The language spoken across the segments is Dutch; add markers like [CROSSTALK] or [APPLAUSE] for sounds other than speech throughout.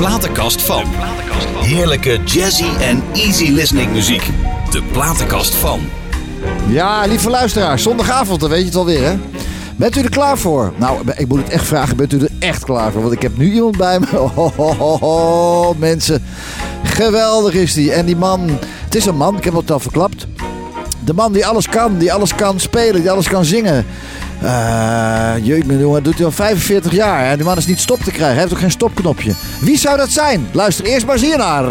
platenkast van. Heerlijke jazzy en easy listening muziek. De platenkast van. Ja, lieve luisteraars, zondagavond, dan weet je het alweer, hè? Bent u er klaar voor? Nou, ik moet het echt vragen, bent u er echt klaar voor? Want ik heb nu iemand bij me. [LAUGHS] Oh, mensen, geweldig is die. En die man, het is een man, ik heb het al verklapt. De man die alles kan, die alles kan spelen, die alles kan zingen. Uh, jeugd, jongen, doet hij al 45 jaar. Hè? Die man is niet stop te krijgen, hij heeft ook geen stopknopje. Wie zou dat zijn? Luister eerst maar eens hier naar.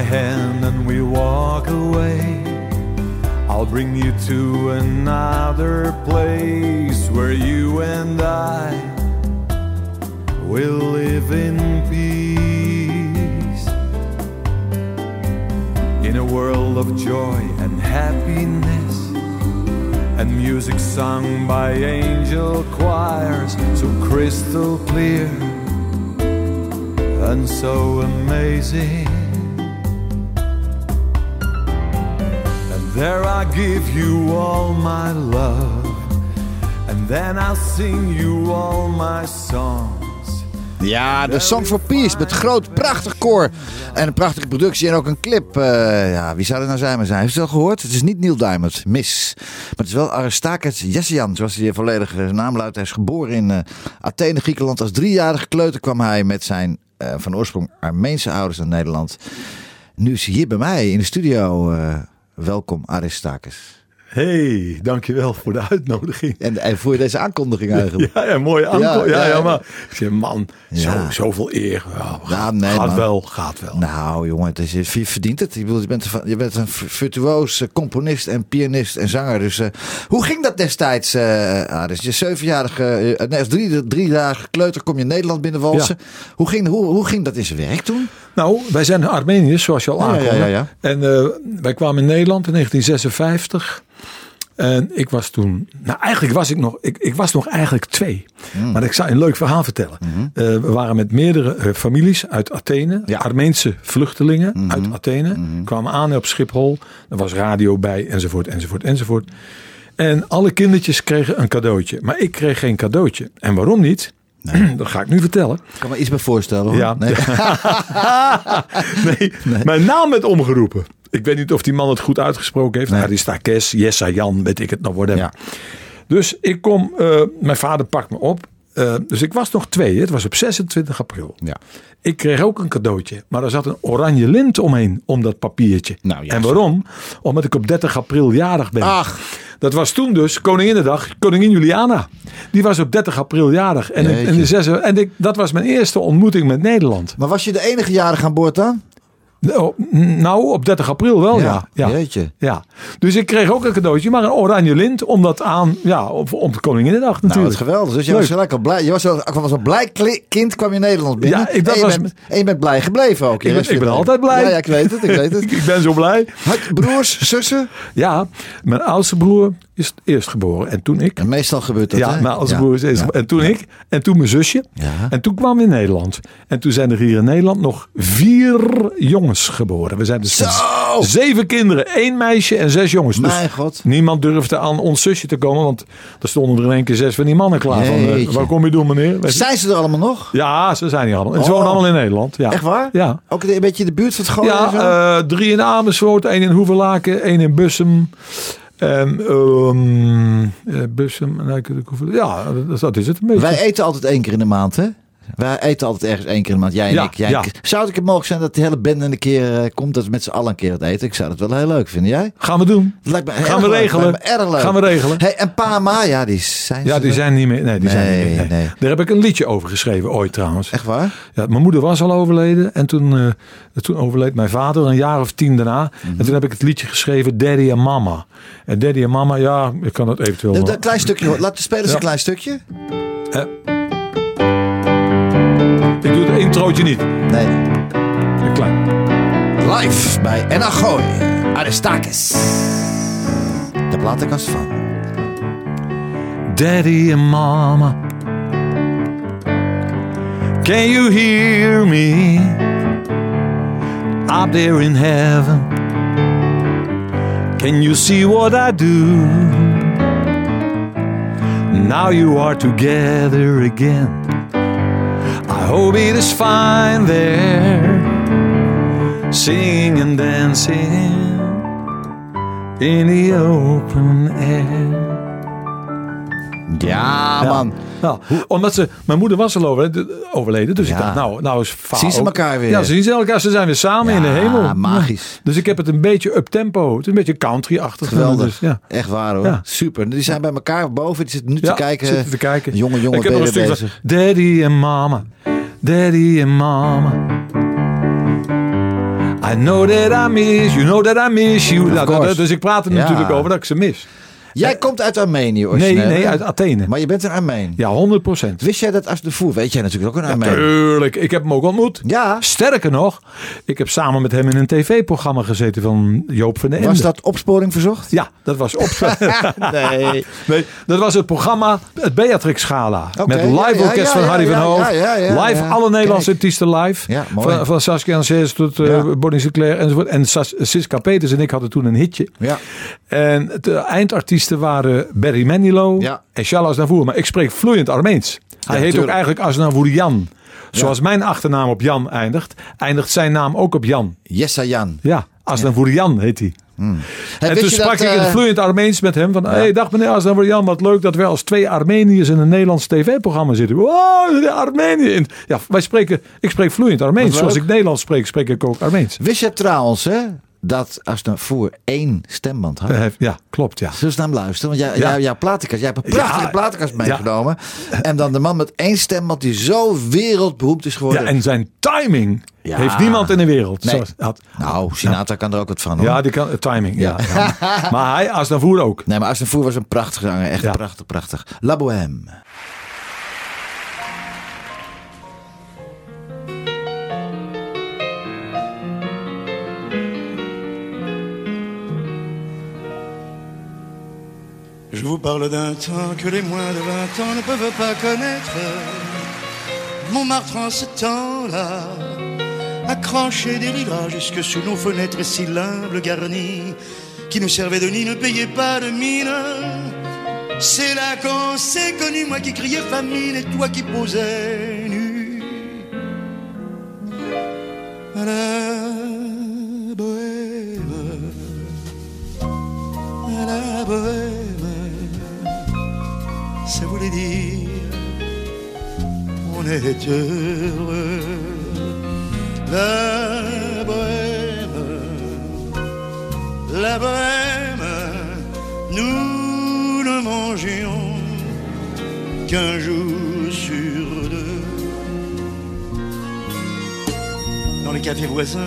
My hand and we walk away. I'll bring you to another place where you and I will live in peace. In a world of joy and happiness, and music sung by angel choirs, so crystal clear and so amazing. There I give you all my love, and then I'll sing you all my songs. Ja, de Song for Peace met groot, prachtig koor en een prachtige productie en ook een clip. Uh, ja, wie zou het nou zijn maar zijn? Heeft u het al gehoord? Het is niet Neil Diamond, mis. Maar het is wel Aristakis Jessian, zoals hij volledige naam luidt. Hij is geboren in uh, Athene, Griekenland. Als driejarige kleuter kwam hij met zijn uh, van oorsprong Armeense ouders naar Nederland. Nu is hij hier bij mij in de studio. Welkom Aristakis. Hey, dankjewel voor de uitnodiging. En, en voor deze aankondiging eigenlijk. Ja, ja mooie aankondiging. Ja, ja, ja, maar ik zeg, man, zo, zoveel eer. Nee, gaat man. wel, gaat wel. Nou jongen, het is, je verdient het. Je, je, bent, je bent een virtuoos componist en pianist en zanger. Dus uh, hoe ging dat destijds, uh, Aris? Je zevenjarige, uh, nee, als drie, driejarige kleuter kom je Nederland binnenwalsen. Hoe, ging, hoe, hoe ging dat in zijn werk toen? Nou, wij zijn Armeniërs, zoals je al aankondigde. Ja, ja, ja, En wij kwamen in Nederland in 1956. En ik was toen, nou eigenlijk was ik nog, ik, ik was nog eigenlijk twee. Mm. Maar ik zou een leuk verhaal vertellen. Mm -hmm. uh, we waren met meerdere uh, families uit Athene, ja. Armeense vluchtelingen mm -hmm. uit Athene, -hmm. kwamen aan op Schiphol. Er was radio bij, enzovoort, enzovoort, enzovoort. En alle kindertjes kregen een cadeautje. Maar ik kreeg geen cadeautje. En waarom niet? Nee. [CLEARS THROAT] Dat ga ik nu vertellen. Ik kan me iets bij voorstellen hoor. Ja. Nee. [LAUGHS] nee. nee. Mijn naam werd omgeroepen. Ik weet niet of die man het goed uitgesproken heeft. Nee. Aristakes, Jessa Jan, weet ik het nog worden. Ja. Dus ik kom, uh, mijn vader pakt me op. Uh, dus ik was nog twee, het was op 26 april. Ja. Ik kreeg ook een cadeautje, maar er zat een oranje lint omheen om dat papiertje. Nou, en waarom? Omdat ik op 30 april jarig ben. Ach. Dat was toen dus Koninginnedag, Koningin Juliana. Die was op 30 april jarig. En, ik, en, de zes, en ik, dat was mijn eerste ontmoeting met Nederland. Maar was je de enige jarig aan boord dan? Nou, op 30 april wel, ja. Ja, ja. Jeetje. ja. Dus ik kreeg ook een cadeautje, maar een oranje lint. Omdat aan, ja, op, op de Koninginnedag natuurlijk. Nou, dat is geweldig. Dus je was gelijk al blij. Je was, al, was een blij kind, kwam je Nederland binnen. Ja, ik, dat en, je was, bent, en je bent blij gebleven ook. Ik ben, ik ben altijd blij. Ja, ja, ik weet het, ik weet het. [LAUGHS] ik ben zo blij. Had broers, zussen? Ja, mijn oudste broer is eerst geboren en toen ik. En meestal gebeurt dat, Ja, hè? oudste ja. broer is eerst En toen ik. En toen mijn zusje. En toen kwam we in Nederland. En toen zijn er hier in Nederland nog vier jongens geboren. We zijn dus Zo! zeven kinderen. één meisje en zes jongens. Dus Mijn god. niemand durfde aan ons zusje te komen. Want er stonden er in één keer zes van die mannen klaar. Van, uh, waar kom je doen meneer? Weet? Zijn ze er allemaal nog? Ja, ze zijn hier allemaal. En ze Oh. wonen allemaal in Nederland. Ja. Echt waar? Ja. Ook een beetje de buurt van het Gooi? Ja, uh, drie in Amersfoort, één in Hoevelaken, één in Bussum. En um, Bussum, ja, dat, dat is het een beetje. Wij eten altijd één keer in de maand, hè? Wij eten altijd ergens één keer in de maand. Jij en Ja, ik. Jij en ja. ik. Zou het een mogelijk zijn dat die hele bende een keer eh, komt, dat we met z'n allen een keer het eten? Ik zou dat wel heel leuk vinden. Jij? Gaan we doen. Dat lijkt me Gaan we leuk. regelen. Lijkt me erg leuk. Gaan we regelen. Hey, en pa en ma, ja, die zijn Ja, die er- zijn niet meer. Nee, die zijn Nee, niet meer. Nee. nee. Daar heb ik een liedje over geschreven ooit trouwens. Echt waar? Ja, mijn moeder was al overleden en toen, eh, toen overleed mijn vader een jaar of tien daarna. Mhm. En toen heb ik het liedje geschreven Daddy en Mama. En Daddy en Mama, ja, ik kan het eventueel. Een klein stukje, hoor. laat de spelers Ja. een klein stukje. Ik doe het introotje niet. Nee, Een klein. Live bij Enagoy, Aristakis. De platenkast van Daddy and Mama. Can you hear me? Up there in heaven. Can you see what I do? Now you are together again. It is fine there. Singing and dancing in the open air. Ja, man. Nou, omdat ze, mijn moeder was al overleden, dus ik dacht, nou, nou is fout. Zien ze elkaar weer? Ja, ze zien ze elkaar. Ze zijn weer samen in de hemel. magisch. Dus ik heb het een beetje up tempo. Het is een beetje country-achtig. Geweldig. Dus, ja. Echt waar hoor. Super. Die zijn bij elkaar boven. Die zitten nu te kijken. zitten te kijken. Jonge, jonge ik heb nog een stuk bezig. Daddy en mama. Daddy en mama. I know that I miss you, know that I miss you. Nou, dus ik praat er natuurlijk over dat ik ze mis. Jij komt uit Armenië Nee, nee, uit Athene. Maar je bent een Armeen. Ja, 100 procent. Wist jij dat als de voer? Weet jij natuurlijk ook een Armeen? Tuurlijk, ik heb hem ook ontmoet. Ja. Sterker nog, ik heb samen met hem in een tv-programma gezeten van Joop van den Ende. Was dat Opsporing Verzocht? Ja, dat was Opsporing. [LAUGHS] nee. nee. Dat was het programma, het Beatrix Gala. met live orkest van Harry van Hoofd. live, alle Nederlandse artiesten live. Ja. Van, van Saskia Anses tot uh, Bonnie Sinclair enzovoort. En Siska Peters en ik hadden toen een hitje. Ja. En de waren Barry Manilow ja. en Charles Navour. Maar ik spreek vloeiend Armeens. Hij heet ook eigenlijk Asnavourian. Zoals mijn achternaam op Jan eindigt, eindigt zijn naam ook op Jan. Jessa Jan. Ja, Asnavourian heet hij. Hmm. En toen sprak ik in eh, vloeiend Armeens met hem. Van, ja. hey, dag meneer Asnavourian, wat leuk dat wij als twee Armeniërs in een Nederlands tv-programma zitten. Wow, de Armenië. Ja, wij spreken, ik spreek vloeiend Armeens. Zoals ik Nederlands spreek, spreek ik ook Armeens. Wist je trouwens, hè, dat voor één stemband had. Ja, klopt, ja. Zullen we naar luisteren? Want jij, ja. jouw platenkast, jij hebt een prachtige ja. platenkast meegenomen. En dan de man met één stemband die zo wereldberoemd is geworden. Ja, en zijn timing heeft niemand in de wereld. Nee. had, nou, Sinatra kan er ook wat van hoor. Ja, die kan, timing, ja. maar hij, Asnavoer ook. Nee, maar Asnavoer was een prachtige zanger. Echt prachtig, prachtig. La Bohème. Parle d'un temps que les moins de 20 ans ne peuvent pas connaître. Montmartre en ce temps-là, accroché des lilas jusque sous nos fenêtres si l'humble garnies, qui nous servaient de nid, ne payaient pas de mine. C'est là qu'on s'est connu, moi qui criais famine et toi qui posais nu. la La bohème, la bohème, nous ne mangions qu'un jour sur deux. Dans les cafés voisins,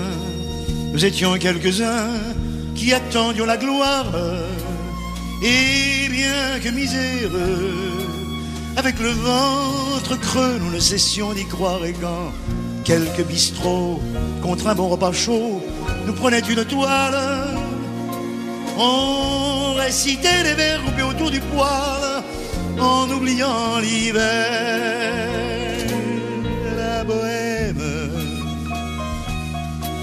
nous étions quelques-uns qui attendions la gloire. Et bien que miséreux, avec le ventre creux, nous ne cessions d'y croire et quand quelques bistrots, contre un bon repas chaud, nous prenaient une toile, on récitait des vers groupés autour du poêle, en oubliant l'hiver. La bohème,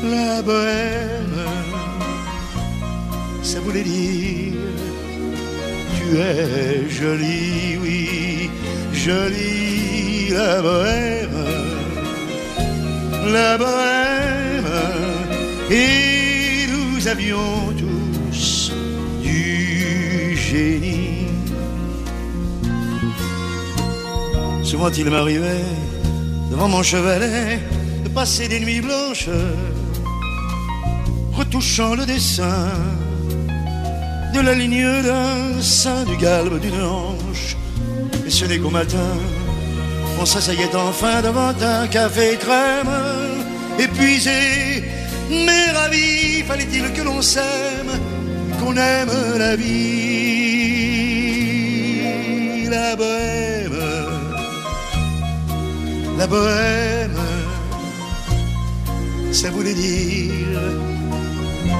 la bohème, ça voulait dire tu es jolie, oui, jolie la bohème, la bohème, et nous avions tous du génie. Souvent il m'arrivait, devant mon chevalet, de passer des nuits blanches, retouchant le dessin de la ligne d'un sein, du galbe d'une hanche. Qu'au matin, on s'asseyait enfin devant un café crème, épuisé, mais ravi, fallait-il que l'on s'aime, qu'on aime la vie, la bohème, la bohème, ça voulait dire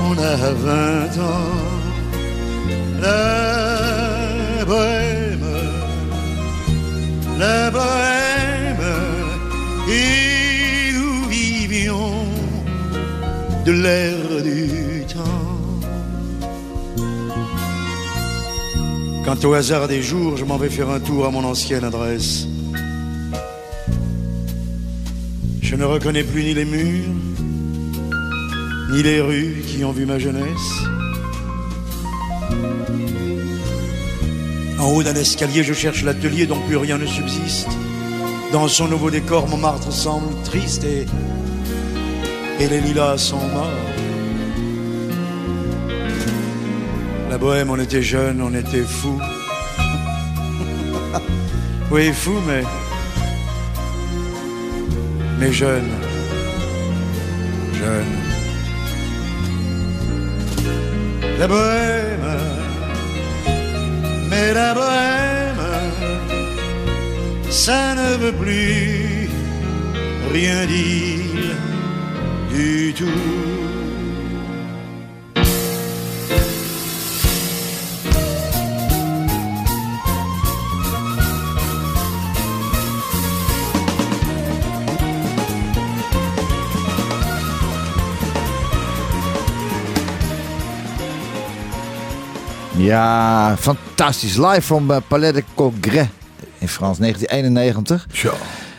on a vingt ans. La la bohème, et nous vivions de l'air du temps. Quant au hasard des jours, je m'en vais faire un tour à mon ancienne adresse. Je ne reconnais plus ni les murs, ni les rues qui ont vu ma jeunesse. En haut d'un escalier, je cherche l'atelier dont plus rien ne subsiste. Dans son nouveau décor, Montmartre semble triste et, et les lilas sont morts. La bohème, on était jeunes, on était fous. [LAUGHS] oui, fous, mais. Mais jeunes. Jeunes. La bohème, mais la bohème, ça ne veut plus rien dire du tout. Ja, fantastisch. Live van uh, Palais de Congrès in Frans, 1991. Zo.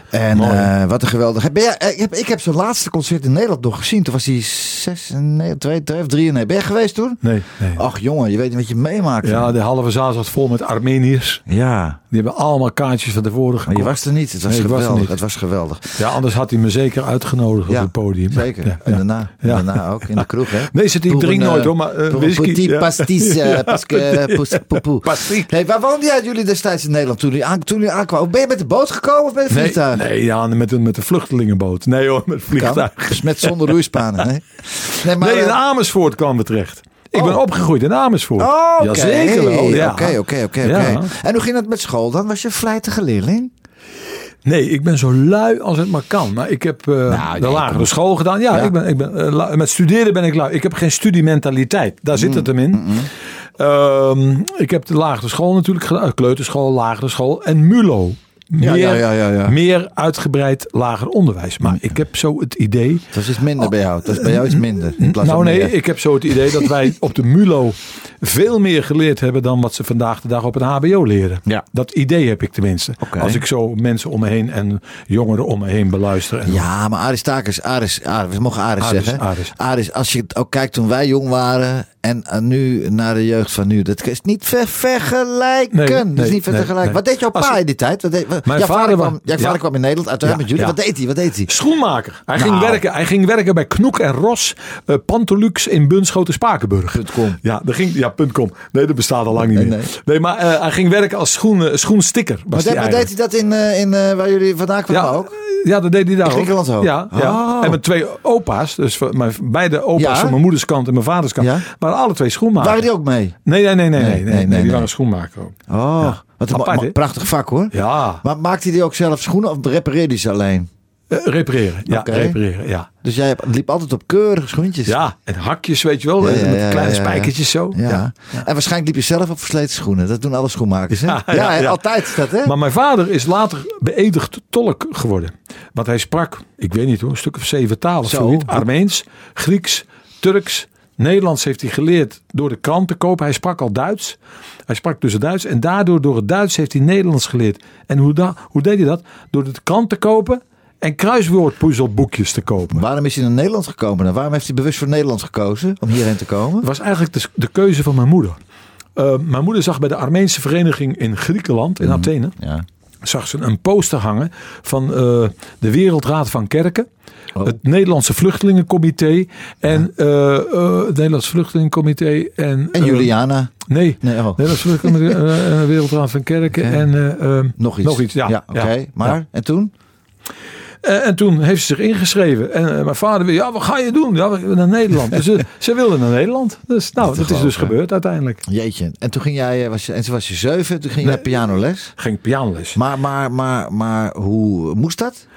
En uh, wat een geweldig. Ben jij, ik heb, ik heb zijn laatste concert in Nederland nog gezien. Toen was hij 6, nee, 2, 2 of 3. Nee. Ben je geweest toen? Nee, nee. Ach jongen, je weet niet wat je meemaakt. Ja, de halve zaal zat vol met Armeniërs. Ja. Die hebben allemaal kaartjes van tevoren gekocht. Maar je was er niet. Het was nee, geweldig. Was niet. Het was geweldig. Ja, anders had hij me zeker uitgenodigd ja, op het podium. Zeker. Ja, en daarna, en daarna ook in de kroeg, hè? Nee, zit ik drink nooit hoor, maar uh, whisky. Petit ja. pastis, uh, que poupou. Hey, waar woonden jij jullie destijds in Nederland toen jullie, aan, toen jullie aankwamen? Ben je met de boot gekomen of met een vliegtuig? Nee, nee ja, met, een, met de vluchtelingenboot. Nee hoor, met vliegtuig. Met zonder roeispanen, nee? [LAUGHS] Nee, maar, nee in Amersfoort kwamen we terecht. Ik ben opgegroeid in Amersfoort. Oh, okay. Jazeker wel. Ja. Oké, oké, oké. En hoe ging het met school dan? Was je een vlijtige leerling? Nee, ik ben zo lui als het maar kan. Maar ik heb uh, nou, de lagere school gedaan. Ja, ja. Ik ben, ik ben, uh, met studeren ben ik lui. Ik heb geen studiementaliteit. Daar zit het hem in. Mm, mm. Uh, ik heb de lagere school natuurlijk gedaan. Kleuterschool, lagere school en MULO. Meer, ja, ja, ja, ja, meer uitgebreid lager onderwijs. Maar ik heb zo het idee. Dat is minder bij jou. Dat is bij jou iets minder. Nou nee, ik heb zo het idee dat wij op de MULO veel meer geleerd hebben dan wat ze vandaag de dag op het HBO leren. Ja. Dat idee heb ik tenminste. Okay. Als ik zo mensen om me heen en jongeren om me heen beluister. En ja, maar Aristakis, Aris, Aris, we mogen Aris, Aris zeggen. Aris. Aris, als je ook kijkt toen wij jong waren en nu naar de jeugd van nu. Dat is niet ver vergelijken. Nee, dat nee, is niet ver vergelijken. nee. Wat deed jouw pa in die tijd? Wat deed, wat, Mijn jouw vader vader, wa- kwam, jouw vader ja. kwam in Nederland uiteraard Ja, met jullie. ja. Wat deed hij? Wat deed hij? Schoenmaker. Hij, Nou. ging werken, hij ging werken bij Knoek en Ros, eh Pantolux in Bunschoten Spakenburg. .com. Ja, daar ging, ja, .com. Nee, dat bestaat al lang niet Nee, meer. nee. Maar eh, hij ging werken als schoen, eh, schoensticker. Was Maar, deed, maar deed eigenlijk. hij dat in, eh, in eh, waar jullie vandaan kwamen ja, ook? ja, dat deed hij daar In ook. Griekenland ook? Ja, ja. Oh. En mijn twee opa's, dus mijn, beide opa's Ja? van mijn moeders kant en mijn vaders kant, Ja? Waren alle twee schoenmakers. Waren die ook mee? Nee, nee, nee, nee, nee, nee, nee, nee, nee, die waren schoenmaker ook. Oh, wat een Apart, prachtig vak hoor. Ja, Maar maakte hij die ook zelf schoenen of repareerde hij ze alleen? eh, repareren. Ja, repareren, ja. Dus jij hebt- liep altijd op keurige schoentjes. Ja, en hakjes, weet je wel, Ja, ja, met kleine spijkertjes zo. Ja. En waarschijnlijk liep je zelf op versleten schoenen. Dat doen alle schoenmakers. Hè? Ja, altijd is dat hè? Maar mijn vader is later beëdigd tolk geworden. Want hij sprak, ik weet niet hoor, een stuk of zeven talen. Zo. Armeens, Grieks, Turks, Nederlands heeft hij geleerd door de krant te kopen. Hij sprak al Duits. Hij sprak dus het Duits. En daardoor door het Duits heeft hij Nederlands geleerd. En hoe, da, hoe deed hij dat? Door de krant te kopen en kruiswoordpuzzelboekjes te kopen. Waarom is hij naar Nederland gekomen? En waarom heeft hij bewust voor Nederland gekozen om hierheen te komen? Het was eigenlijk de, de keuze van mijn moeder. Uh, mijn moeder zag bij de Armeense vereniging in Griekenland, in Athene, Ja. Zag ze een poster hangen van uh, de Wereldraad van Kerken. Oh. Het Nederlandse Vluchtelingencomité en uh, uh, het Nederlandse Vluchtelingencomité en, En Juliana. nee, Nee, oh. Nederlandse Vluchtelingencomité, Wereldraad van Kerken en Nog iets. Nog iets, ja. ja Oké, ja, maar en toen? Uh, en toen heeft ze zich ingeschreven. En uh, mijn vader wil, ja, wat ga je doen? Ja, we naar Nederland. dus uh, [LAUGHS] ze wilde naar Nederland. Dus nou, dat, dat is dus gebeurd uiteindelijk. Jeetje. En toen ging jij, was je, en toen was je zeven, toen ging je Nee. naar pianoles. Ging pianoles. Maar, maar, maar, maar hoe moest dat?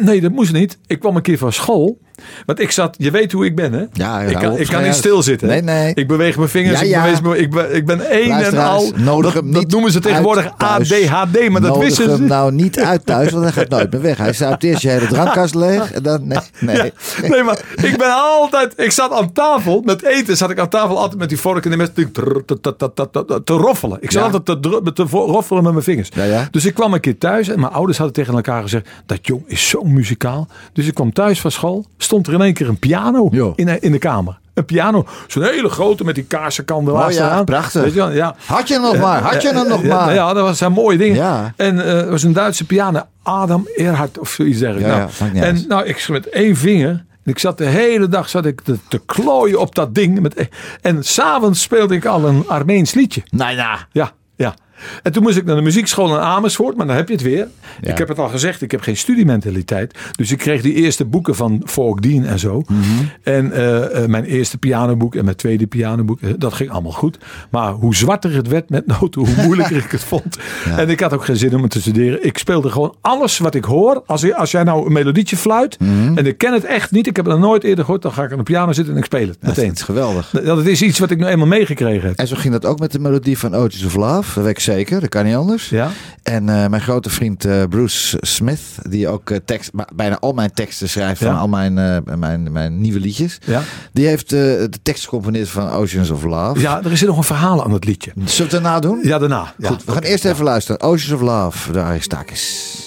Nee, dat moest niet. Ik kwam een keer van school. Want ik zat, je weet hoe ik ben, hè? Ja, ik kan, ik kan niet stilzitten. Nee, nee. Ik beweeg mijn vingers. Ja, ja. Ik, beweeg, ik, ben, ik ben één en al. Nodig dat, dat noemen ze tegenwoordig ADHD, maar dat nodig wisten ze. hem nou niet uit thuis, want hij gaat nooit meer weg. Hij zuipt eerst je hele drankkast leeg en dan... Nee, [LAUGHS] nee. Ja, nee, maar ik ben altijd... Ik zat aan tafel, met eten zat ik aan tafel altijd met die vork en de mes te, roffelen. Ik zat altijd te, te roffelen met mijn vingers. Ja, ja. Dus ik kwam een keer thuis en mijn ouders hadden tegen elkaar gezegd... dat jong is zo muzikaal. Dus ik kwam thuis van school, stond er in één keer een piano Jo. in, de- in de kamer. Een piano, zo'n hele grote met die kaarsenkandelaars Oh ja, eraan. prachtig. Weet je wel, ja. Had je hem nog maar, had je hem nog maar. Ja, dat was- zijn mooie dingen. Ja. En eh, het was een Duitse piano, Adam Erhard of zoiets dergelijks. Ja, nou, en nou, ik met één vinger. en Ik zat de hele dag zat ik te, te klooien op dat ding. Met, en s'avonds speelde ik al een Armeens liedje. Nou. Ja, ja. En toen moest ik naar de muziekschool in Amersfoort, maar dan heb je het weer. Ja. Ik heb het al gezegd, ik heb geen studiementaliteit. Dus ik kreeg die eerste boeken van Folk Dean en zo. Mhm. En eh, eh, mijn eerste pianoboek en mijn tweede pianoboek, eh, dat ging allemaal goed. Maar hoe zwarter het werd met noten, hoe moeilijker ik het [LAUGHS] vond. En ik had ook geen zin om het te studeren. Ik speelde gewoon alles wat ik hoor. Als, als jij nou een melodietje fluit Mhm. en ik ken het echt niet, ik heb het nog nooit eerder gehoord, dan ga ik aan de piano zitten en ik speel het Dat meteen. is geweldig. Dat is iets wat ik nu eenmaal meegekregen heb. En zo ging dat ook met de melodie van Otis of Love. Dat ik zeker, dat kan niet anders. Ja? En eh, mijn grote vriend eh, Bruce Smith, die ook eh, tekst, bijna al mijn teksten schrijft van al mijn, mijn, mijn nieuwe liedjes. Ja. Die heeft de tekst gecomponeerd van Oceans of Love. Ja, er is nog een verhaal aan het liedje. Zullen we het daarna doen? Ja, daarna. Goed, we gaan eerst even luisteren. Oceans of Love, de Aristakis.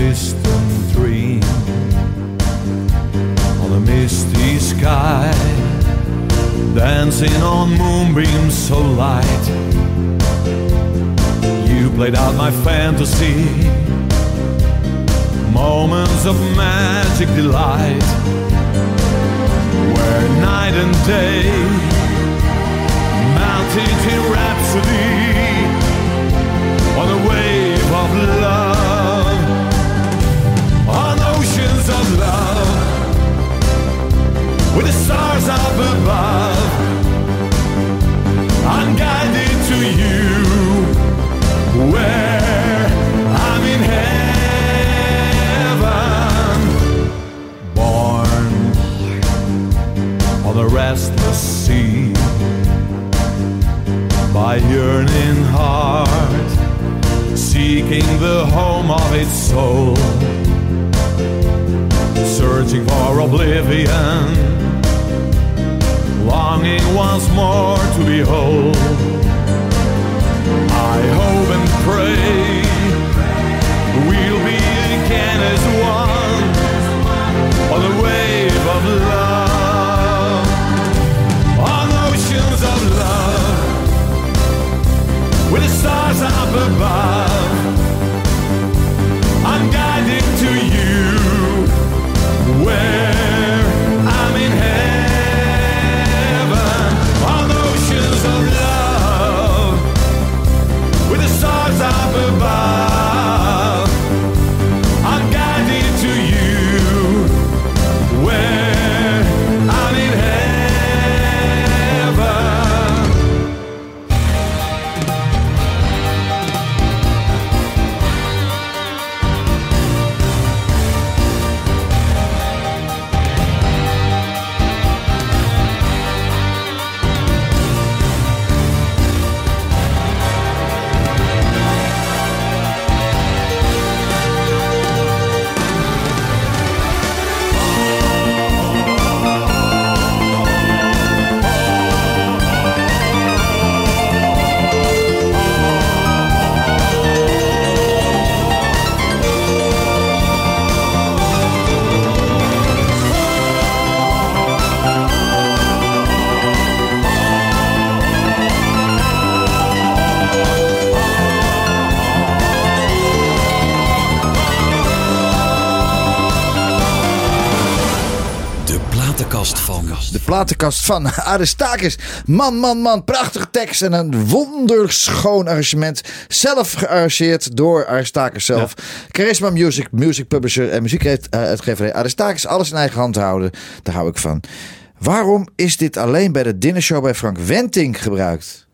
Distant dream on a misty sky dancing on moonbeams so light. You played out my fantasy moments of magic delight where night and day melted in rhapsody on a wave of love, with the stars up above. I'm guided to you, where I'm in heaven, born on a restless sea by yearning heart, seeking the home of its soul, searching for oblivion, longing once more to behold. I hope and pray we'll be again as one on the wave of love, on oceans of love with the stars up above. Platenkast van Aristakis. Man, man, man, prachtige tekst en een wonderschoon arrangement. Zelf gearrangeerd door Aristakis zelf. Charisma Music, music publisher en muziekuitgeverij Aristakis. Alles in eigen hand houden, daar hou ik van. Waarom is dit alleen bij de dinnershow bij Frank Wenting gebruikt?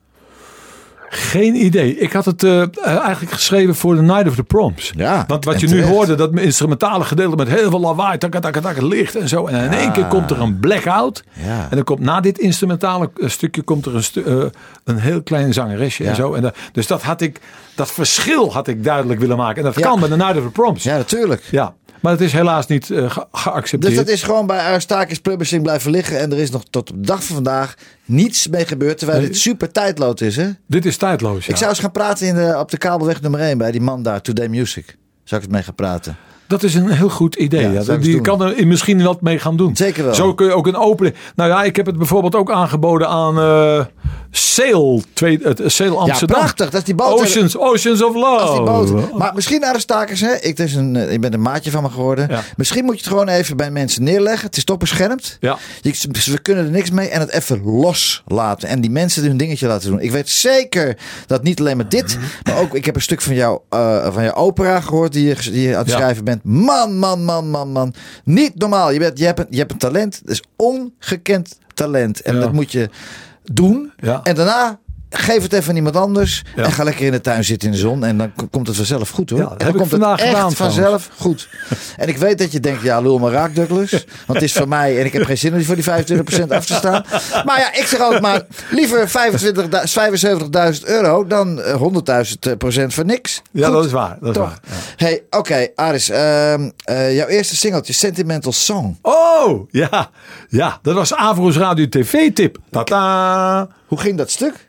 Geen idee. Ik had het uh, eigenlijk geschreven voor The Night of the Proms. Ja, Want wat je nu hoorde, dat instrumentale gedeelte met heel veel lawaai, tak, tak, tak, licht en zo. En in één keer komt er een blackout. Ja. En dan komt na dit instrumentale eh, stukje komt er een, stu uh, een heel klein zangeresje en zo. En dus dat had ik, dat verschil had ik duidelijk willen maken. En dat kan bij The Night of the Proms. Ja, natuurlijk. Ja. Maar het is helaas niet uh, ge geaccepteerd. Dus dat is gewoon bij Aristakis Publishing blijven liggen. En er is nog tot op de dag van vandaag niets mee gebeurd. Terwijl nee. dit super tijdloos is, hè? Dit is tijdloos, ja. Ik zou eens gaan praten in de, op de kabelweg nummer 1 bij die man daar, Today Music. Zou ik eens mee gaan praten. Dat is een heel goed idee. Ja, ja. Die kan er misschien wat mee gaan doen. Zeker wel. Zo kun je ook een opening. Nou ja, ik heb het bijvoorbeeld ook aangeboden aan uh, Sail, twee, het Sail Amsterdam. Ja, prachtig. Dat is die boot. Oceans, Oceans of Love. Dat is die boot. Maar misschien naar de stakers. Hè? Ik, is een, ik ben een maatje van me geworden. Ja. Misschien moet je het gewoon even bij mensen neerleggen. Het is toch beschermd. Ja. Je, we kunnen er niks mee en het even loslaten. En die mensen hun dingetje laten doen. Ik weet zeker dat niet alleen maar dit. Maar ook, ik heb een stuk van, jou, uh, van jouw opera gehoord die je, die je aan het schrijven bent. Man, man, man, man, man. Niet normaal. Je, bent, je, hebt, een, je hebt een talent. Dat is ongekend talent. En Ja. dat moet je doen. Ja. En daarna geef het even aan iemand anders. Ja. En ga lekker in de tuin zitten in de zon. En dan komt het vanzelf goed hoor. Ja, dat en dan komt het echt gedaan, vanzelf goed. En ik weet dat je denkt, ja lul maar raak Douglas. Want het is van mij en ik heb geen zin om die voor die 25% af te staan. Maar ja, ik zeg ook maar liever 25 75.000 euro dan eh, 100.000 procent voor niks. Ja, Goed, dat is waar. Dat is waar. Ja. Hey, oké, Aris. ehm, eh, jouw eerste singeltje, Sentimental Song. Oh, ja. Ja, dat was Avro's Radio TV tip. Tata. Hoe ging dat stuk?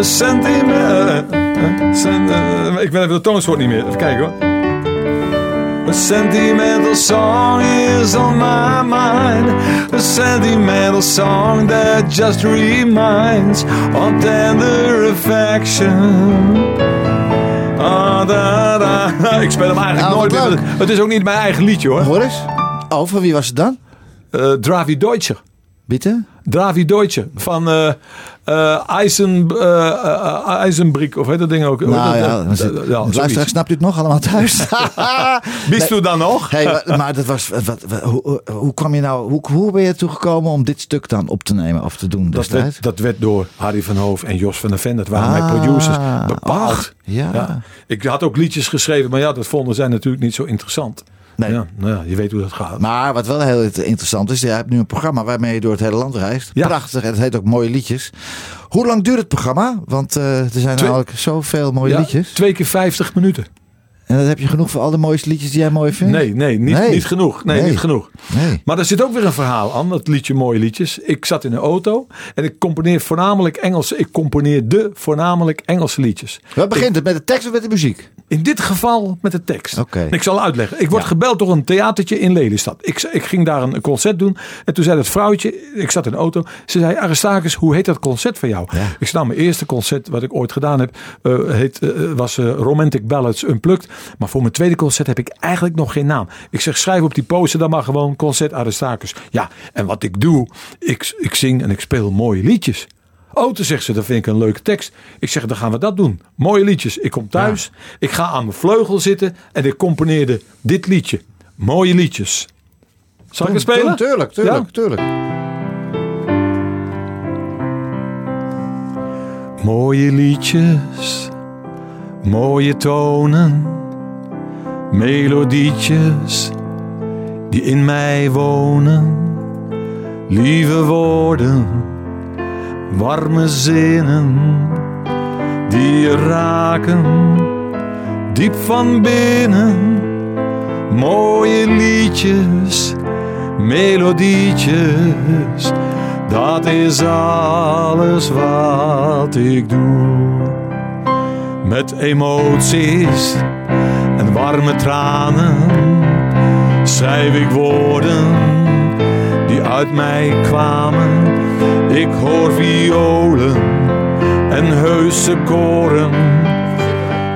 Sentiment. sen- ik weet even de toonsoort niet meer. Even kijken hoor. A sentimental song is on my mind. A sentimental song that just reminds of tender affection. Ah, da, da. [LAUGHS] Ik speel hem eigenlijk Nou, nooit. meer. Het is ook niet mijn eigen liedje hoor. Hoor eens. Oh, van wie was het dan? Uh, Dravi Deutscher. Bitte? Dravi Deutsche van uh, uh, Eisen, uh, of heet dat ding ook? Nou ja, dat, ja, luisteraar, zoiets. snapt u het nog allemaal thuis? [LAUGHS] Bist u dan nog? Hey, maar, dat was, wat, wat- hoe, kwam je nou, hoe, hoe ben je toegekomen om dit stuk dan op te nemen of te doen Dat werd, dat werd door Harry van Hoof en Jos van der Ven. Dat waren Ah, mijn producers bepaald. ach, ja. Ik had ook liedjes geschreven, maar ja, dat vonden zij natuurlijk niet zo interessant. Nee. Ja, nou ja, je weet hoe dat gaat. Maar wat wel heel interessant is, je hebt nu een programma waarmee je door het hele land reist. Ja. Prachtig, en het heet ook Mooie Liedjes. Hoe lang duurt het programma? Want eh, er zijn Twee- namelijk zoveel mooie Ja, liedjes. Twee keer 50 minuten. En dan heb je genoeg voor al de mooiste liedjes die jij mooi vindt? Nee, nee, niet, Nee. niet genoeg. Nee, Nee. niet genoeg. Nee. Maar er zit ook weer een verhaal aan, dat liedje Mooie Liedjes. Ik zat in een auto en ik componeer voornamelijk Engelse. Ik componeerde voornamelijk Engelse liedjes. Wat begint het met de tekst of met de muziek? In dit geval met de tekst. Oké. Ik zal uitleggen. Ik word gebeld door een theatertje in Lelystad. Ik, ik ging daar een concert doen. En toen zei dat vrouwtje, ik zat in de auto. Ze zei, Aristakis, hoe heet dat concert van jou? Ja. Ik zei, nou, mijn eerste concert wat ik ooit gedaan heb, eh, heet, eh, was eh, Romantic Ballads Unplugged. Maar voor mijn tweede concert heb ik eigenlijk nog geen naam. Ik zeg, schrijf op die poster dan maar gewoon concert Aristakis. Ja, en wat ik doe, ik, ik zing en ik speel mooie liedjes. Oh, toen zegt ze, dat vind ik een leuke tekst. Ik zeg, dan gaan we dat doen. Mooie liedjes. Ik kom thuis, ik ga aan mijn vleugel zitten en ik componeerde dit liedje. Mooie liedjes. Zal ik het spelen? Tuurlijk, tuurlijk, Ja? tuurlijk. Mooie liedjes, mooie tonen, melodietjes die in mij wonen. Lieve woorden, warme zinnen die je raken, diep van binnen. Mooie liedjes, melodietjes, dat is alles wat ik doe. Met emoties warme tranen schrijf ik woorden die uit mij kwamen. Ik hoor violen en heuse koren.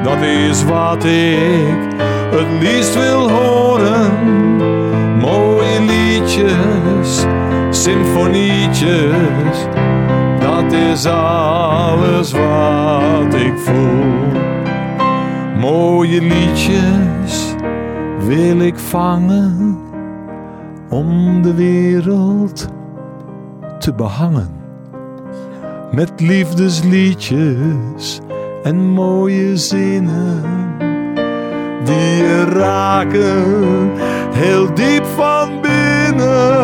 Dat is wat ik het liefst wil horen. Mooie liedjes, symfonietjes, dat is alles wat ik voel. Mooie liedjes wil ik vangen om de wereld te behangen. Met liefdesliedjes en mooie zinnen die je raken heel diep van binnen.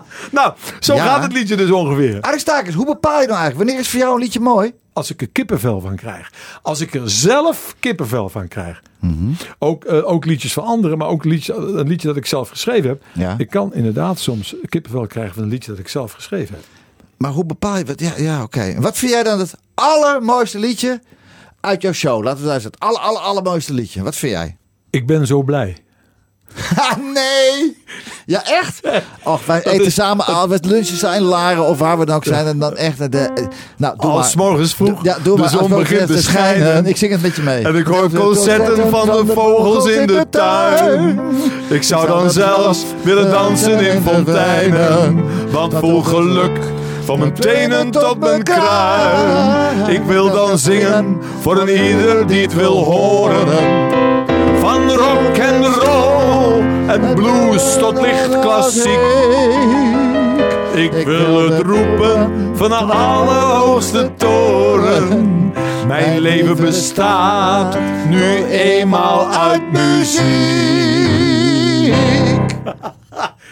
[LAUGHS] nou, zo Ja. gaat het liedje dus ongeveer. Aristakis, hoe bepaal je nou eigenlijk? Wanneer is voor jou een liedje mooi? Als ik er kippenvel van krijg. Als ik er zelf kippenvel van krijg. ook, eh, ook liedjes van anderen, maar ook liedjes, een liedje dat ik zelf geschreven heb. Ja. Ik kan inderdaad soms kippenvel krijgen van een liedje dat ik zelf geschreven heb. Maar hoe bepaal je wat? Ja, ja oké. Wat vind jij dan het allermooiste liedje uit jouw show? Laten we daar zeggen. Het aller, aller, allermooiste liedje. Wat vind jij? Ik ben zo blij. [LAUGHS] Ah, nee! Ja, echt? Och, wij eten is- samen, al we lunchen zijn, Laren of waar we dan ook zijn. En dan echt, de, nou, doe Als maar. morgens vroeg Ja, doe de maar. zon begint te schijnen. Ik zing het met je mee. En ik hoor concerten van de vogels in de tuin. Ik zou dan zelfs willen dansen in fonteinen. Want vol geluk van mijn tenen tot mijn kruin. Ik wil dan zingen voor een ieder die het wil horen. Rock en roll en blues tot licht klassiek. Ik wil het roepen van de allerhoogste toren. Mijn leven bestaat nu eenmaal uit muziek.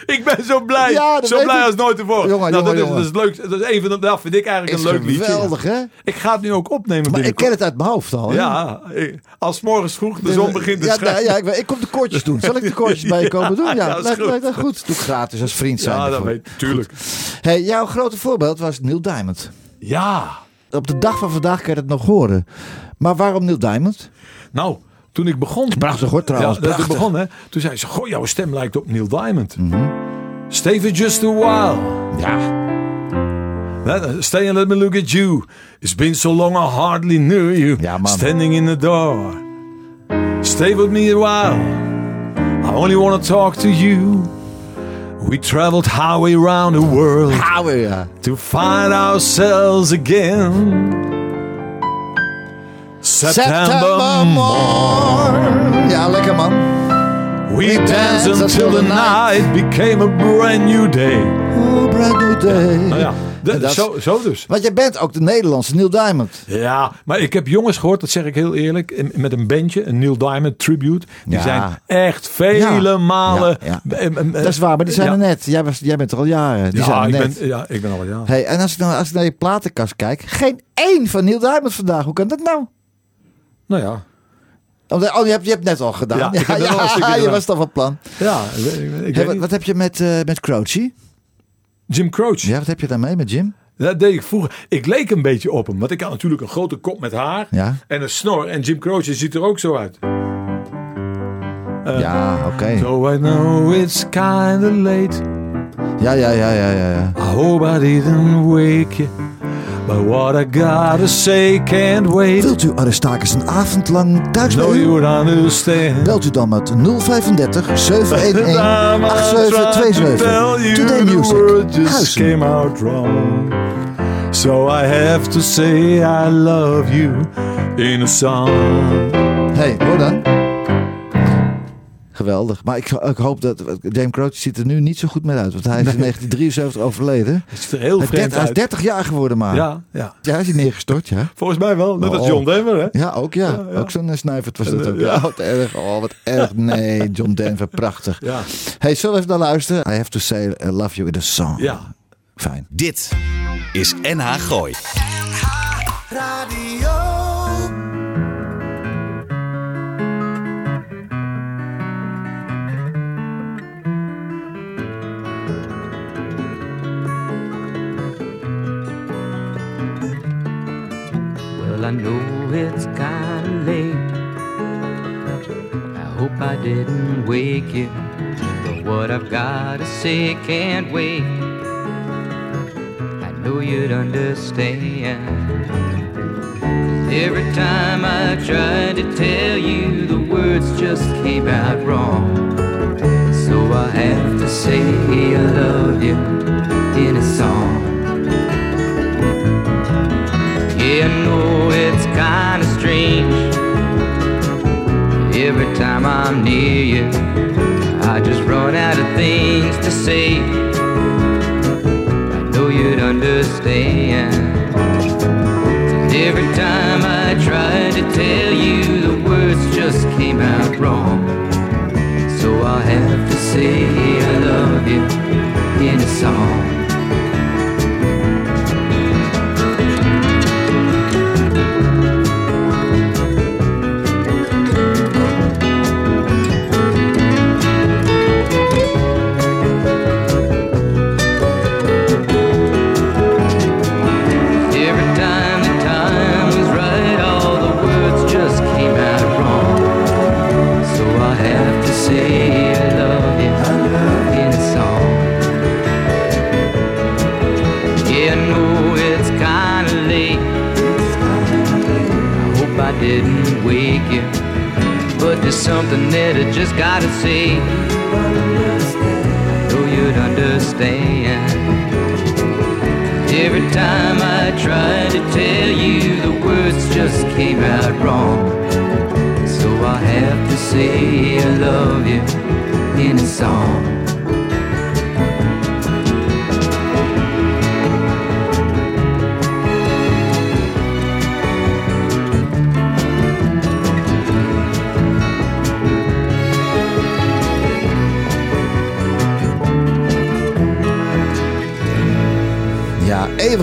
Ik ben zo blij. Ja, zo blij ik. als nooit tevoren. Jongen, nou, dat, jongen, is, dat is leuk. Dat is een van de, dat vind ik eigenlijk Is een leuk liedje. geweldig, hè? Ik ga het nu ook opnemen Maar ik ken het uit mijn hoofd al. hè? Ja, ik- als morgens vroeg de zon begint te ja, schijnen. ja, ik, ik kom de koortjes doen. Zal ik de koortjes [LAUGHS] bij je komen doen? Ja, dat is goed. goed. Doe ik gratis als vriend zijn. Ja, dat weet ik. Tuurlijk. Hey, jouw grote voorbeeld was Neil Diamond. Ja. Op de dag van vandaag kan je het nog horen. Maar waarom Neil Diamond? Nou, toen ik begon... Prachtig hoor trouwens. Ja, dat ik begon, hè. Toen zei ze, goh, jouw stem lijkt op Neil Diamond. Mhm. Stay for just a while. Ja. That- Stay and let me look at you. It's been so long I hardly knew you. Ja, man. Standing in the door. Stay with me a while. I only want to talk to you. We traveled highway round the world we, ja. to find ourselves again. September, morn. Ja, lekker man. We danced until the night became a brand new day. Oh, brand new day. Nou ja, de- En dat zo, zo dus. Want jij bent ook de Nederlandse Neil Diamond. Ja, maar ik heb jongens gehoord, dat zeg ik heel eerlijk, met een bandje, een Neil Diamond tribute. Die Ja. zijn echt vele Ja. malen. Ja, ja. eh, eh, eh, Dat is waar, maar die zijn ja. er net. Jij, was, jij bent er al jaren. Die Ja, zijn er ik net. ben, ja, ik ben al ja. Hey, en als ik, nou, als ik naar je platenkast kijk, geen één van Neil Diamond vandaag. Hoe kan dat nou? Nou ja, Oh, oh, je, hebt, je hebt net al gedaan. Ja, [LAUGHS] een stukje [LAUGHS] je was toch van plan. ja ik, weet- ik, ik Hey, weet wat, wat heb je met, eh met Croce? Jim Croce. Ja, wat heb je daarmee met Jim? Dat deed ik vroeger. Ik leek een beetje op hem, want ik had natuurlijk een grote kop met haar Ja. en een snor. En Jim Croce ziet er ook zo uit. ja, oké. So I know it's kinda late. Ja, ja, ja, ja, ja. ja. I hope I didn't wake you. But what I gotta say can't wait. Wilt u Aristakis een avond lang thuis No, you would understand. Belt u dan met 035 711 Time I tried to 8727. tell you Today Music. Huizen. came out wrong. So I have to say I love you in a song. Hey, hoor dan. Geweldig. Maar ik, ik hoop dat... James Croce ziet er nu niet zo goed meer uit. Want hij is in 1973 overleden. Het ziet er heel Hij is, vreemd 30, hij is uit. 30 jaar geworden maar. Ja, ja. Ja, hij is neergestort, ja. Volgens mij wel. Net als Oh. John Denver, hè? Ja, ook ja. Ja, ja. Ook zo'n eh, snuivert was dat En, ook. eh, Ja, ja. wat erg. Oh, wat erg. Nee, John Denver, prachtig. Ja. Hey, zullen we even naar luisteren? I have to say I love you with a song. Ja. Fijn. Dit is NH Gooi. Well, I know it's kinda late. I hope I didn't wake you. But what I've gotta say can't wait. I know you'd understand. Every time I tried to tell you, the words just came out wrong. So I have to say I love you in a song. Yeah, I know it's kinda strange. Every time I'm near you, I just run out of things to say. I know you'd understand. Every time I tried to tell you, the words just came out wrong. So I'll have to say I love you in a song. There's something that I just gotta say. Know you'd understand. Every time I tried to tell you, the words just came out wrong. So I have to say I love you in a song.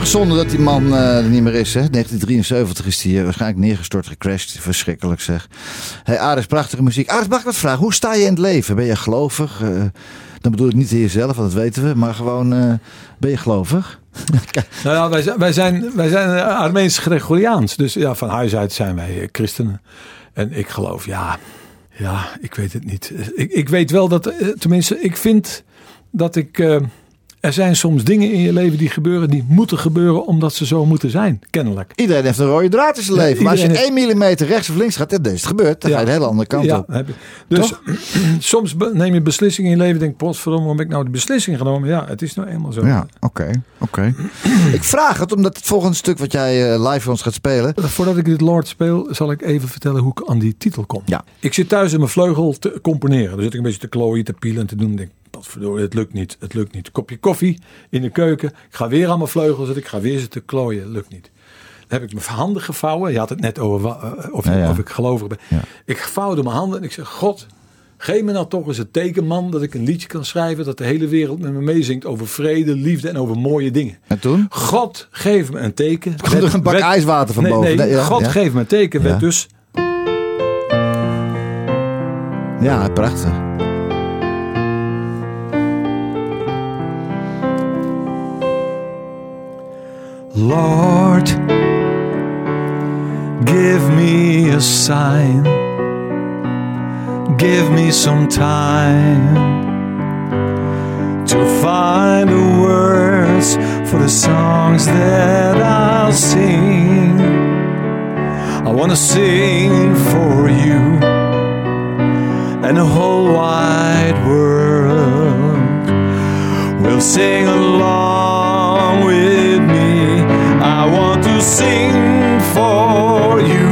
Ja, eeuwig zonde dat die man eh, er niet meer is. Hè? 1973 is hij waarschijnlijk neergestort, gecrashed. Verschrikkelijk zeg. Hey Aris, prachtige muziek. Aris, mag ik wat vragen? Hoe sta je in het leven? Ben je gelovig? Eh, dan bedoel ik niet in jezelf, want dat weten we. Maar gewoon, eh, ben je gelovig? [LAUGHS] Nou ja, wij zijn, wij zijn, wij zijn Armeens Gregoriaans. Dus ja, van huis uit zijn wij eh, christenen. En ik geloof, ja, ja, ik weet het niet. Ik, ik weet wel dat, eh, tenminste, ik vind dat ik... er zijn soms dingen in je leven die gebeuren, die moeten gebeuren omdat ze zo moeten zijn, kennelijk. Iedereen heeft een rode draad in zijn Ja, leven. Maar als je iedereen 1 millimeter rechts of links gaat, en deze gebeurt, dan Ja. ga je de hele andere kant Ja, op. heb je. Dus [CLEARS THROAT] soms neem je beslissingen in je leven en denk, potverdomme, waarom heb ik nou de beslissing genomen? Ja, het is nou eenmaal zo. Ja, oké, oké. ik vraag het omdat het volgende stuk wat jij eh, live voor ons gaat spelen. Voordat ik dit Lord speel, zal ik even vertellen hoe ik aan die titel kom. Ja. Ik zit thuis in mijn vleugel te componeren. Dan zit ik een beetje te klooien, te pielen en te doen. Ik denk, potverdorie, het lukt niet, het lukt niet. Kopje koffie in de keuken. Ik ga weer aan mijn vleugel zitten. Ik ga weer zitten klooien, het lukt niet. Dan heb ik mijn handen gevouwen. Je had het net over eh, of, Ja, ja. of ik gelovig ben. Ja. Ik vouwde mijn handen en ik zeg, God, geef me nou toch eens het teken, man, dat ik een liedje kan schrijven. Dat de hele wereld met me meezingt over vrede, liefde en over mooie dingen. En toen? God, geef me een teken. Komt er een bak ijswater van nee, boven? Nee, God, geef me een teken. Werd dus Ja, prachtig. Lord, give me a sign. Give me some time to find the words for the songs that I'll sing. I want to sing for you and the whole wide world will sing along with. I want to sing for you.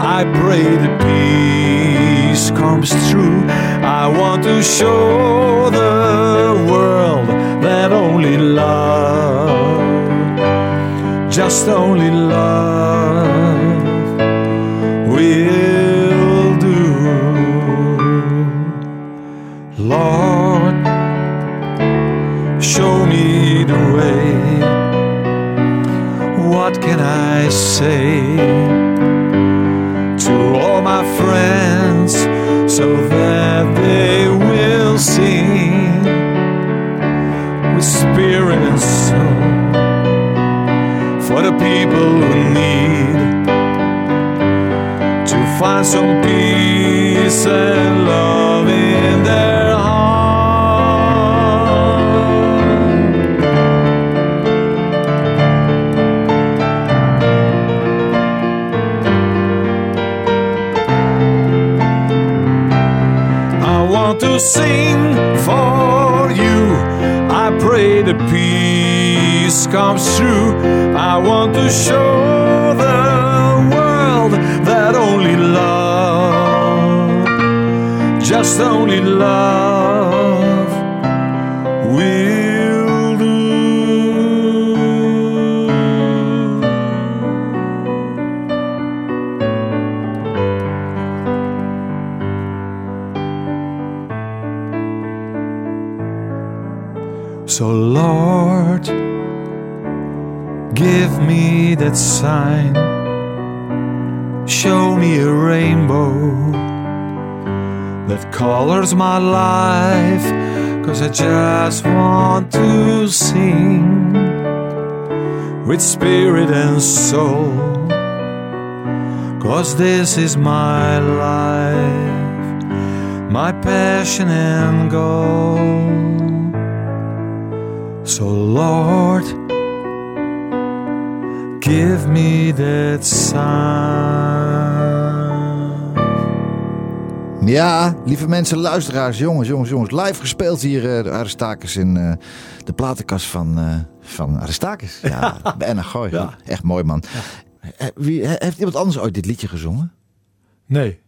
I pray the peace comes true. I want to show the world that only love, just only love some peace and love in their heart. I want to sing for you. I pray the peace comes true. I want to show. Just only love, will do. So, Lord, give me that sign. Colors my life. Cause I just want to sing with spirit and soul. Cause this is my life, my passion and goal. So, Lord, give me that sign. Ja, lieve mensen, luisteraars, jongens, jongens, jongens. Live gespeeld hier uh, de Aristakis in uh, de platenkast van, uh, van Aristakis. Ja, bij Enna Gooi. Ja. Echt mooi, man. Ja. Wie, heeft iemand anders ooit dit liedje gezongen? Nee.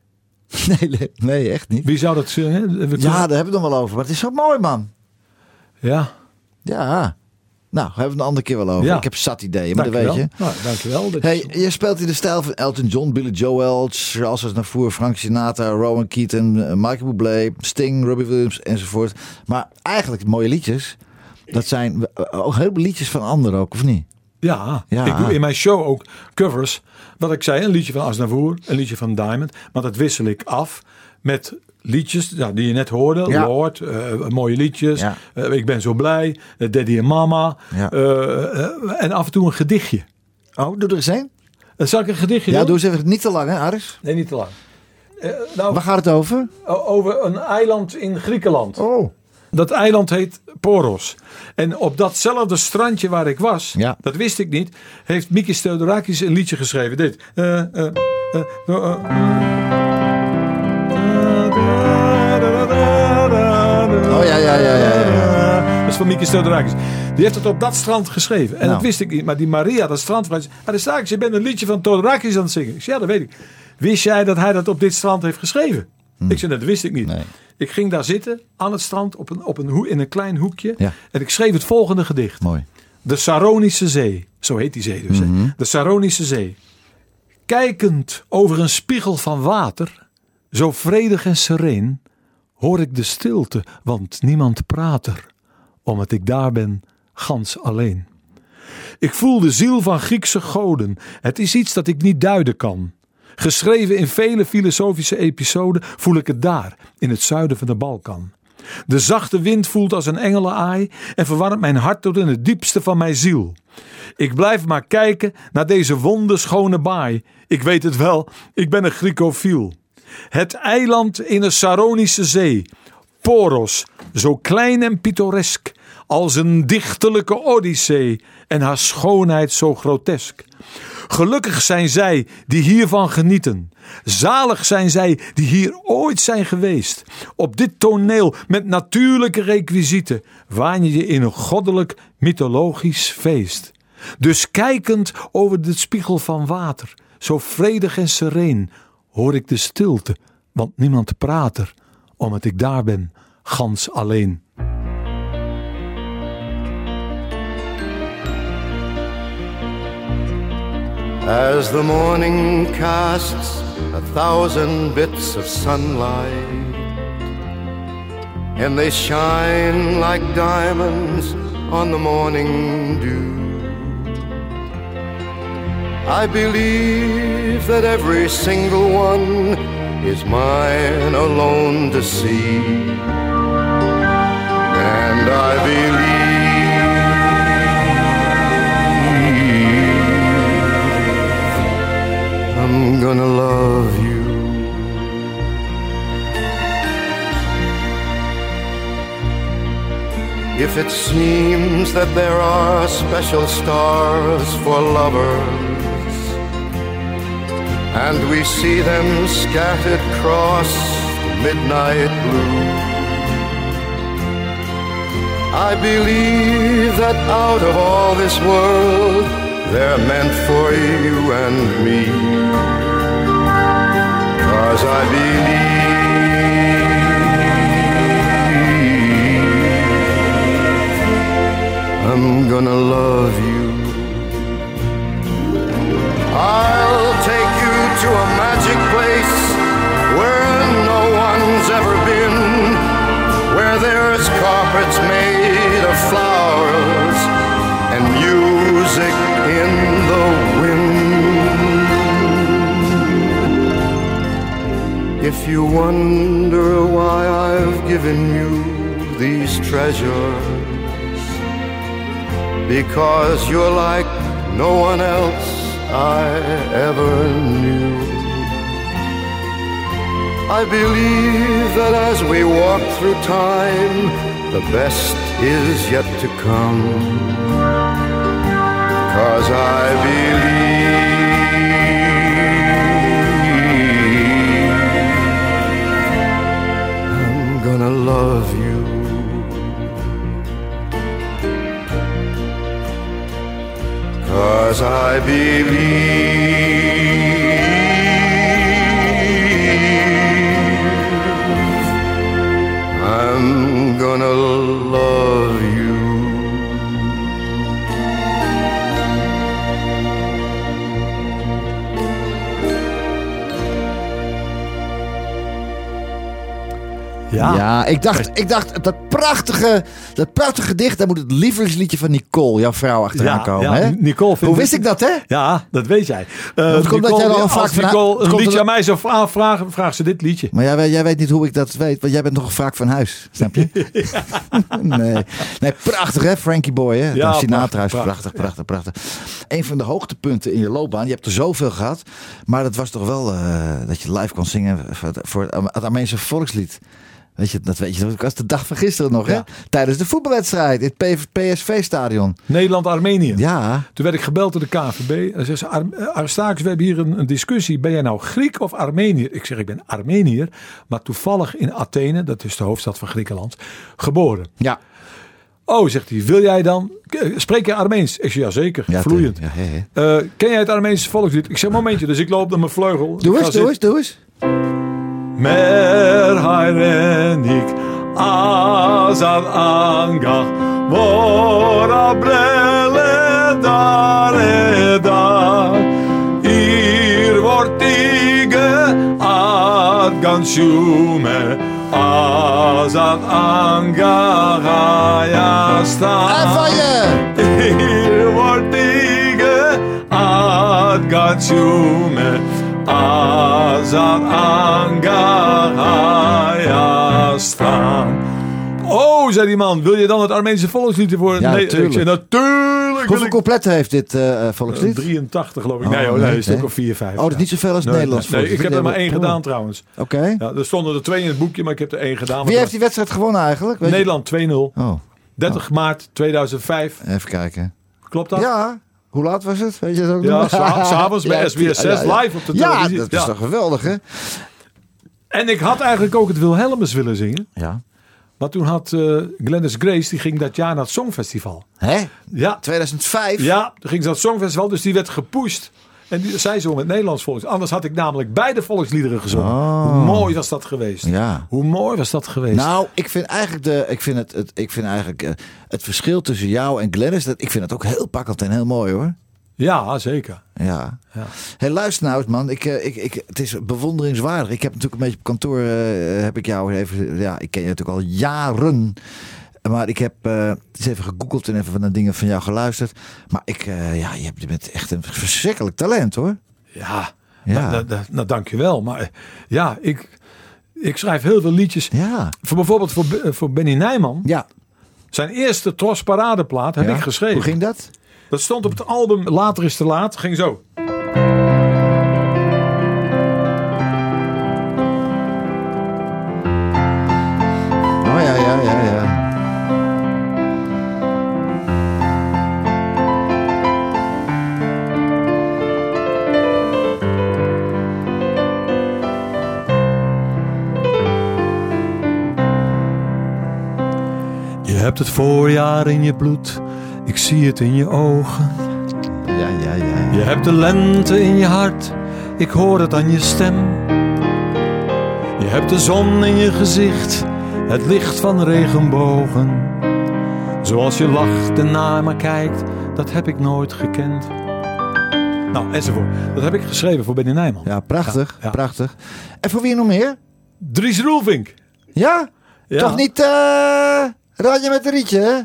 [LAUGHS] Nee, nee, echt niet. Wie zou dat zingen? Ja, daar hebben we het nog wel over. Maar het is zo mooi, man. Ja. Ja. Nou, hebben we het een andere keer wel over. Ja. Ik heb zat ideeën, maar dat weet je. Nou, dankjewel. Hey, je speelt in de stijl van Elton John, Billy Joel, Charles Aznavour, Frank Sinatra, Rowan Keaton, Michael Bublé, Sting, Robbie Williams enzovoort. Maar eigenlijk mooie liedjes. Dat zijn ook heel veel liedjes van anderen ook, of niet? Ja, ja, ik doe in mijn show ook covers. Wat ik zei, een liedje van Aznavour, een liedje van Diamond. Maar dat wissel ik af met liedjes ja, die je net hoorde. Ja. Lord, uh, mooie liedjes. Ja. Uh, ik ben zo blij. Uh, Daddy en Mama. Ja. en af en toe een gedichtje. Oh, doe er eens een. zal ik een gedichtje ja, doen? doe eens even. Niet te lang, hè, Aris? Nee, niet te lang. nou, Waar gaat het over? Over een eiland in Griekenland. Oh. Dat eiland heet Poros. En op datzelfde strandje waar ik was, ja. dat wist ik niet, heeft Mikis Theodorakis een liedje geschreven. Dit. Oh ja, ja, ja, ja. ja. Dat is van Mikis Theodorakis. Die heeft het op dat strand geschreven. En Nou. dat wist ik niet. Maar die Maria, dat strandvrouw, zei, ah, je bent een liedje van Theodorakis aan het zingen. Ik zei, ja, dat weet ik. Wist jij dat hij dat op dit strand heeft geschreven? Ik zei, dat wist ik niet. Nee. Ik ging daar zitten aan het strand op een, op een hoe, in een klein hoekje. Ja. En ik schreef het volgende gedicht. Mooi. De Saronische Zee. Zo heet die zee dus. hè. De Saronische Zee. Kijkend over een spiegel van water, zo vredig en sereen, hoor ik de stilte, want niemand praat er, omdat ik daar ben, gans alleen. Ik voel de ziel van Griekse goden. Het is iets dat ik niet duiden kan. Geschreven in vele filosofische episoden voel ik het daar, in het zuiden van de Balkan. De zachte wind voelt als een engelenaai en verwarmt mijn hart tot in het diepste van mijn ziel. Ik blijf maar kijken naar deze wonderschone baai. Ik weet het wel, ik ben een Griekofiel. Het eiland in de Saronische zee, Poros, zo klein en pittoresk, als een dichterlijke odyssee en haar schoonheid zo grotesk. Gelukkig zijn zij die hiervan genieten. Zalig zijn zij die hier ooit zijn geweest. Op dit toneel met natuurlijke requisieten waan je je in een goddelijk mythologisch feest. Dus kijkend over de spiegel van water, zo vredig en sereen, hoor ik de stilte, want niemand praat er, omdat ik daar ben, gans alleen. As the morning casts a thousand bits of sunlight, and they shine like diamonds on the morning dew. I believe that every single one is mine alone to see. And I believe I'm gonna love you. If it seems that there are special stars for lovers, and we see them scattered across midnight blue. I believe that out of all this world, they're meant for you and me. Cause I believe I'm gonna love you. I'll take to a magic place where no one's ever been, where there's carpets made of flowers and music in the wind. If you wonder why I've given you these treasures, because you're like no one else I ever knew. I believe that as we walk through time, the best is yet to come. Cause I believe Cause I believe Ja. Ja, ik dacht, ik dacht dat prachtige, dat prachtige gedicht, daar moet het lievelingsliedje van Nicole, jouw vrouw, achteraan Ja, komen. ja, hè? Nicole Hoe wist ik dat, hè? Ja, dat weet jij. Uh, komt dat jij al vaak van- Nicole een liedje aan mij zou aanvragen, vraagt ze dit liedje. Maar jij, weet- jij weet niet hoe ik dat weet, want jij bent nog vaak van huis. Snap je? [LAUGHS] [LAUGHS] nee. nee, prachtig hè, Frankie Boy. Hè? Ja, Sinatra prachtig, is prachtig, prachtig, prachtig. Een van de hoogtepunten in je loopbaan. Je hebt er zoveel gehad. Maar dat was toch wel eh, dat je live kon zingen voor, het- voor het Armeense volkslied. Weet je, dat weet je, dat was de dag van gisteren nog, hè? Ja. Tijdens de voetbalwedstrijd in het PSV-stadion. Nederland-Armenië. Ja, Toen werd ik gebeld door de KVB. En ze zei, Ar eh, we hebben hier een, een discussie. Ben jij nou Griek of Armeniër? Ik zeg, ik ben Armeniër. Maar toevallig in Athene, dat is de hoofdstad van Griekenland, geboren. ja. Oh, zegt hij, wil jij dan... eh, Spreek je Armeens? Ik zeg, ja zeker, ja vloeiend. Ja, hè, hè. Eh, ken jij het Armeense volkslied? Ik zeg, momentje, dus ik loop naar mijn vleugel. Doe eens, doe eens, doe eens. մեր հայրենիք ազատ անգախ որ ապրել է դարեդա իր որտիգը ադգանշում է ազատ անգախ Հայաստան իր որտիգը ադգանշում է angahaya staan. Oh, zei die man, wil je dan het Armeense volkslied voor? Ja, nee, natuurlijk. Zei, natuurlijk Hoeveel coupletten heeft dit eh eh, volkslied? 83 geloof ik. Oh, nee, hoor, nee, nee, een stuk nee. of 4, 5. Oh, dat is niet zoveel als het Nederlands Nee, volkslied. ik heb er maar één Oh. gedaan trouwens. Oké. Ja, er stonden er twee in het boekje, maar ik heb er één gedaan. Wie heeft die wedstrijd gewonnen eigenlijk? Weet? Nederland 2-0. Oh, 30 maart 2005. even kijken. Klopt dat? Ja, hoe laat was het? Weet je dat ook Ja, s'avonds bij SBS 6 live op de Ja, televisie. dat is Ja. toch geweldig, hè? En ik had eigenlijk ook het Wilhelmus willen zingen. Ja. Maar toen had eh Glennis Grace, die ging dat jaar naar het Songfestival. Hè? Ja, 2005? ja toen ging ze naar het Songfestival, dus die werd gepusht. En die, zij zong het Nederlands volks. Anders had ik namelijk beide volksliederen gezongen. Hoe mooi was dat geweest? Oh. Ja. Hoe mooi was dat geweest? Nou, ik vind eigenlijk, de, ik vind het, het, ik vind eigenlijk eh, het verschil tussen jou en Glennis, dat, ik vind het ook heel pakkend en heel mooi hoor. ja, zeker. Ja. Ja. Hey, luister nou eens man, ik, eh, ik, ik, het is bewonderingswaardig. Ik heb natuurlijk een beetje op kantoor, eh, heb ik jou even, ja, ik ken je natuurlijk al jaren. Maar ik heb eh, eens even gegoogeld en even van de dingen van jou geluisterd. Maar ik, eh, ja, je hebt- je bent echt een verschrikkelijk talent hoor. Ja, Ja. Nou, nou, nou, nou, dank je wel. Maar eh, ja, ik, ik schrijf heel veel liedjes. Ja. Voor bijvoorbeeld voor, voor Benny Nijman. Ja. Zijn eerste Tros Paradeplaat heb Ja. ik geschreven. Hoe ging dat? Dat stond op het album Later is te laat. Ging zo. Hebt het voorjaar in je bloed, ik zie het in je ogen. Ja, ja, ja. Je hebt de lente in je hart, ik hoor het aan je stem. Je hebt de zon in je gezicht, het licht van regenbogen. Zoals je lacht en naar me kijkt, dat heb ik nooit gekend. Nou, enzovoort. Dat heb ik geschreven voor Benny Nijman. Ja, prachtig. Prachtig. En voor wie nog meer? Dries Roelvink. Ja? Toch niet uh, Radje met een rietje, hè?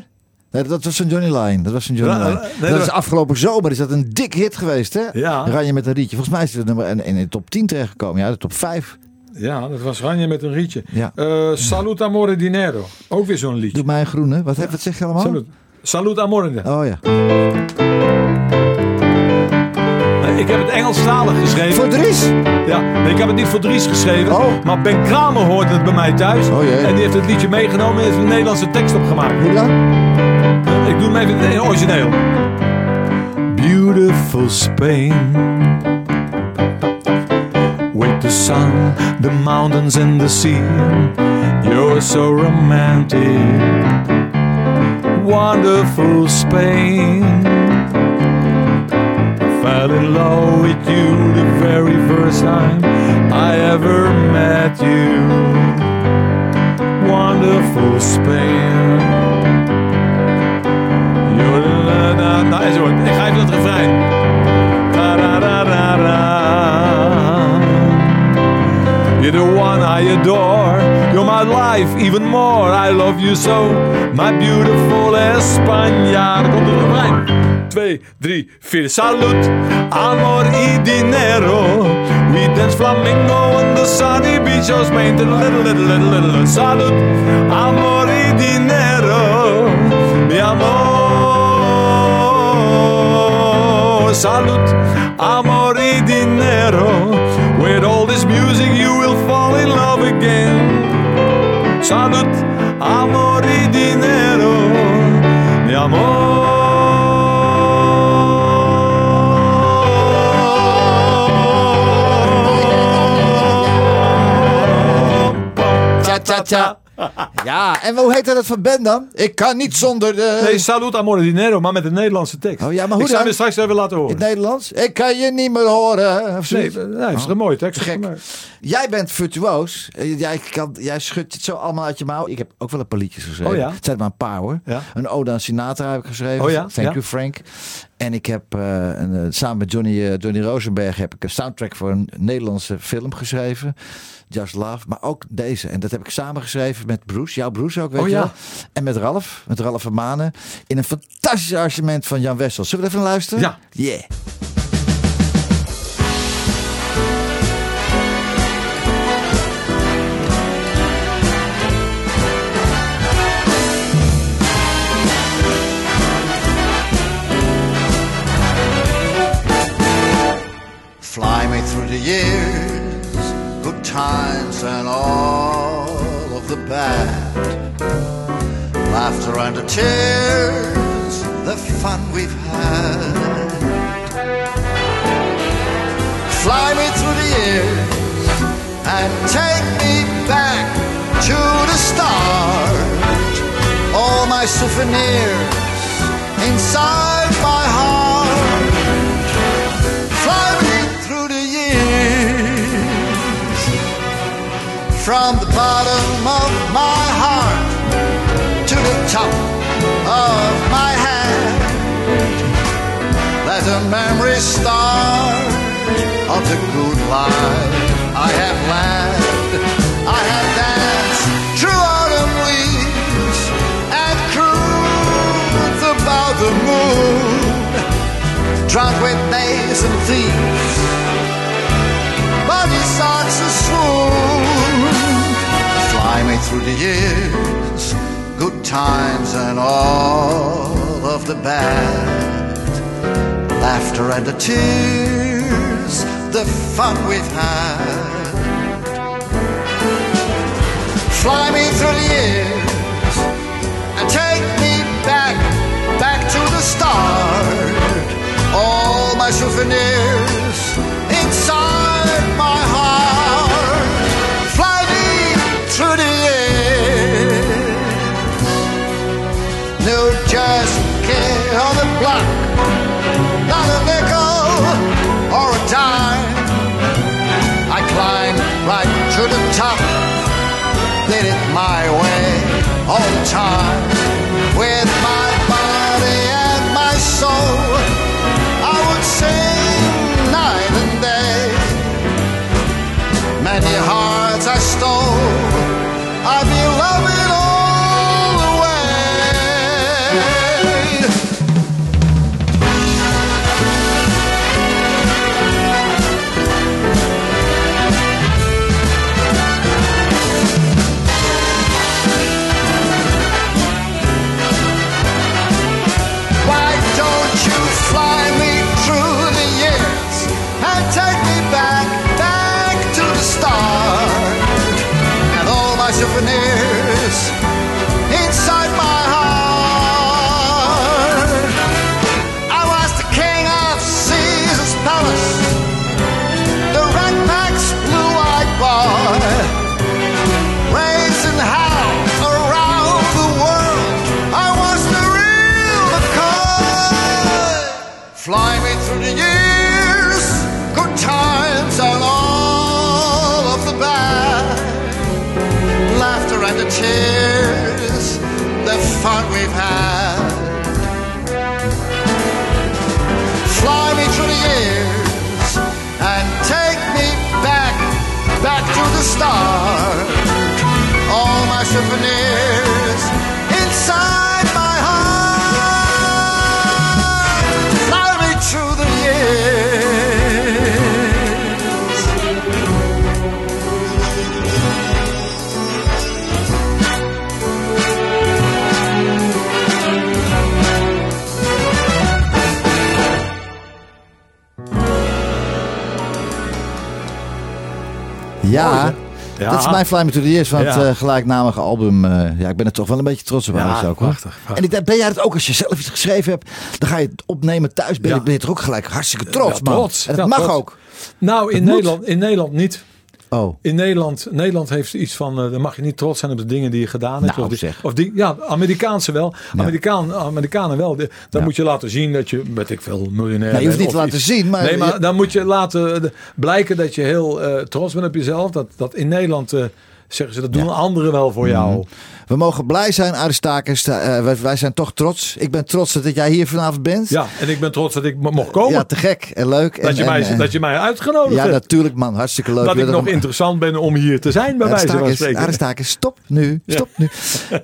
Nee, dat was een Johnny Line. Dat was een Johnny Line. dat is afgelopen zomer is dat een dik hit geweest, hè? Ja. Ranje met een rietje. Volgens mij is het nummer in, in de top 10 terechtgekomen. Ja, de top 5. Ja, dat was Ranje met een rietje. Ja. Uh, Salut Amore Dinero. Ook weer zo'n liedje. Doe mij een groene. Wat, ja. wat zeg je allemaal? Salut. Salut Amore. Oh ja. Ik heb het Engelstalig geschreven. Voor Dries? Ja, nee, ik heb het niet voor Dries geschreven. Oh. Maar Ben Kramer hoort het bij mij thuis. Oh, jee. En die heeft het liedje meegenomen en heeft een Nederlandse tekst opgemaakt. Hoe dan? Ik doe hem even in het origineel. Beautiful Spain. With the sun, the mountains and the sea. You're so romantic. Wonderful Spain. Fell in love with you the very first time I ever met you. Wonderful Spain. Na, enzovoort. Ik ga even het refrein. Da, da, da, da, da. You're the one I adore. You're my life, even more. I love you so, my beautiful España. Komt refrein. 2, 3, 4. Salut, amor y dinero. We dance flamingo on the sunny beach of Spain. Little, little, little, little. Salut, amor y dinero. Mi amor. Salut, amor y dinero. With all this music, you will fall in love again. Salut, amor y dinero. Mi amor. Cha Ja, en hoe heet dat van Ben dan? Ik kan niet zonder de... Nee, Salut Amore Dinero, maar met een Nederlandse tekst. Oh ja, maar hoe Ik je straks even laten horen. In het Nederlands? Ik kan je niet meer horen. Of nee, nee, het is een mooie tekst. Gek. Jij bent virtuoos. Jij, kan, jij schudt het zo allemaal uit je mouw. Ik heb ook wel een paar liedjes geschreven. Oh ja? Het zijn maar een paar hoor. Ja. Een Ode aan Sinatra heb ik geschreven. Oh ja? Thank ja. you Frank. En ik heb uh, een, uh, samen met Johnny, uh, Johnny Rosenberg heb ik een soundtrack voor een Nederlandse film geschreven. Just Love. Maar ook deze. En dat heb ik samen geschreven met Bruce. Jouw Bruce ook, weet oh, je ja. wel. En met Ralf. Met Ralf van Manen. In een fantastisch arrangement van Jan Wessel. Zullen we even luisteren? Ja. Yeah. Years, good times and all of the bad. Laughter and the tears, the fun we've had. Fly me through the years and take me back to the start. All my souvenirs inside from the bottom of my heart to the top of my head. Let a memory start of the good life I have led. I have danced through autumn leaves and cruised about the moon drunk with knaves and thieves. Me through the years, good times and all of the bad. Laughter and the tears, the fun we've had. Fly me through the years and take me back, back to the start all my souvenirs all time. Tears, the fun we've had. Fly me through the years and take me back, back to the start. Ja, Ja. dat is mijn Fly Me To The Years van het eh, gelijknamige album. eh, ja, ik ben er toch wel een beetje trots op. Ja, eigenlijk ook, prachtig, prachtig. En ik denk, ben jij het ook als je zelf iets geschreven hebt? Dan ga je het opnemen thuis. Ben, je, Ja. ben je toch ook gelijk hartstikke trots, Ja, man. trots. En dat Ja, mag trots. ook. Nou, in. Nederland, in Nederland niet. Oh, In Nederland, Nederland heeft iets van, eh, dan mag je niet trots zijn op de dingen die je gedaan hebt. Nou, of, die, of die, ja, Amerikaanse wel. Ja. Amerikaan, Amerikanen wel. De- dan Ja. moet je laten zien dat je, weet ik veel, miljonair Nee, je hoeft niet te laten iets. zien, maar Nee, maar dan moet je laten eh, blijken dat je heel eh, trots bent op jezelf. Dat, dat in Nederland zeggen ze, dat doen Ja. anderen wel voor jou. we mogen blij zijn, Aristakis. Eh, wij, wij zijn toch trots. Ik ben trots dat jij hier vanavond bent. Ja, en ik ben trots dat ik mo- mocht komen. Ja, te gek en leuk. dat, en, je mij, en, dat je mij uitgenodigd Ja, hebt. natuurlijk man. Hartstikke leuk. dat ik nog interessant ben om hier te zijn, bij wijze van spreken. Stop nu. Stop nu.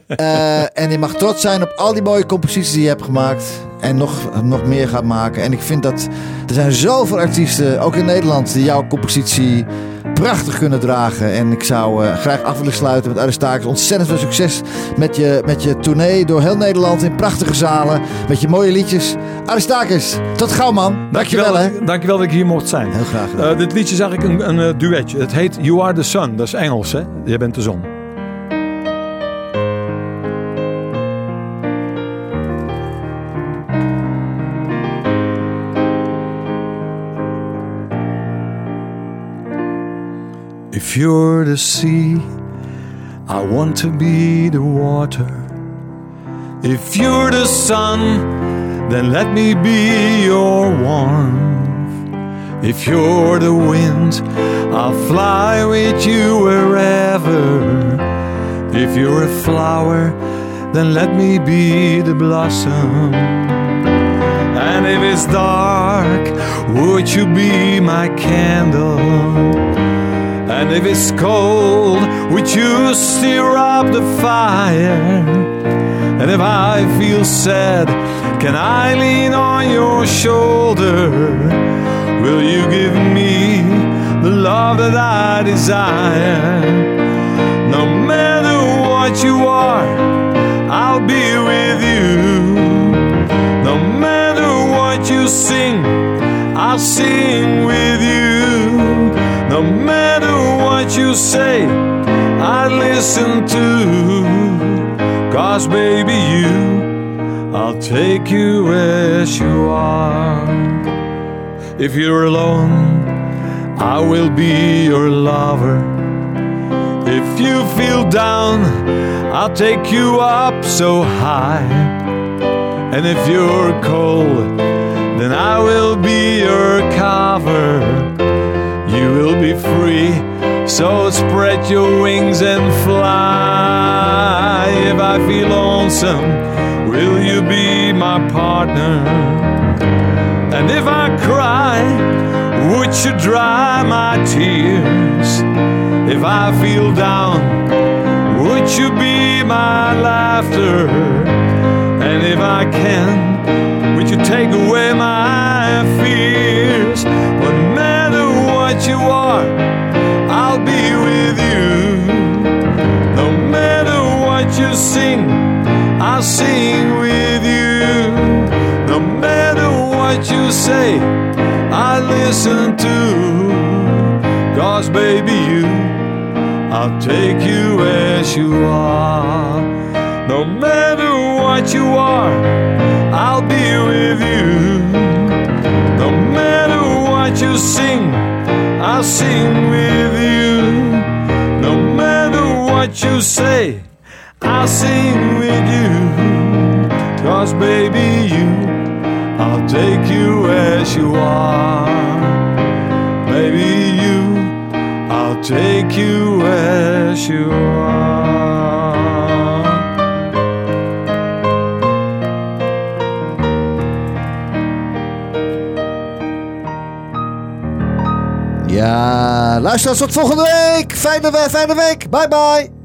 Eh, en je mag trots zijn op al die mooie composities die je hebt gemaakt. En nog, nog meer gaat maken. En ik vind dat er zijn zoveel artiesten, ook in Nederland, die jouw compositie prachtig kunnen dragen. En ik zou eh, graag af willen sluiten met Aristakis. Ontzettend veel succes met je, met je tournee door heel Nederland in prachtige zalen. Met je mooie liedjes. Aristakis, tot gauw man. Dankjewel, Dankjewel, hè. dankjewel dat ik hier mocht zijn. Heel graag. Eh, dit liedje is eigenlijk een, een eh, duetje. Het heet You Are the Sun. Dat is Engels, hè? Jij bent de zon. If you're the sea, I want to be the water. If you're the sun, then let me be your warmth. If you're the wind, I'll fly with you wherever. If you're a flower, then let me be the blossom. And if it's dark, would you be my candle? And if it's cold, would you stir up the fire? And if I feel sad, can I lean on your shoulder? Will you give me the love that I desire? No matter what you are, I'll be with you. No matter what you sing, I'll sing with you. No matter what you say, I listen to. Cause baby, you, I'll take you as you are. If you're alone, I will be your lover. If you feel down, I'll take you up so high. And if you're cold, then I will be your cover. You will be free So spread your wings and fly. If I feel lonesome, will you be my partner? And if I cry, would you dry my tears? If I feel down, would you be my laughter? And if I can, would you take away my fears? What you are, I'll be with you. No matter what you sing, I'll sing with you. No matter what you say, I listen to. Cause baby, you I'll take you as you are. No matter what you are, I'll be with you. No matter what you sing, I'll sing with you. No matter what you say, I'll sing with you. Cause baby, you, I'll take you as you are. Baby, you. I'll take you as you are. Luister tot volgende week. Fijne, fijne week. Bye bye.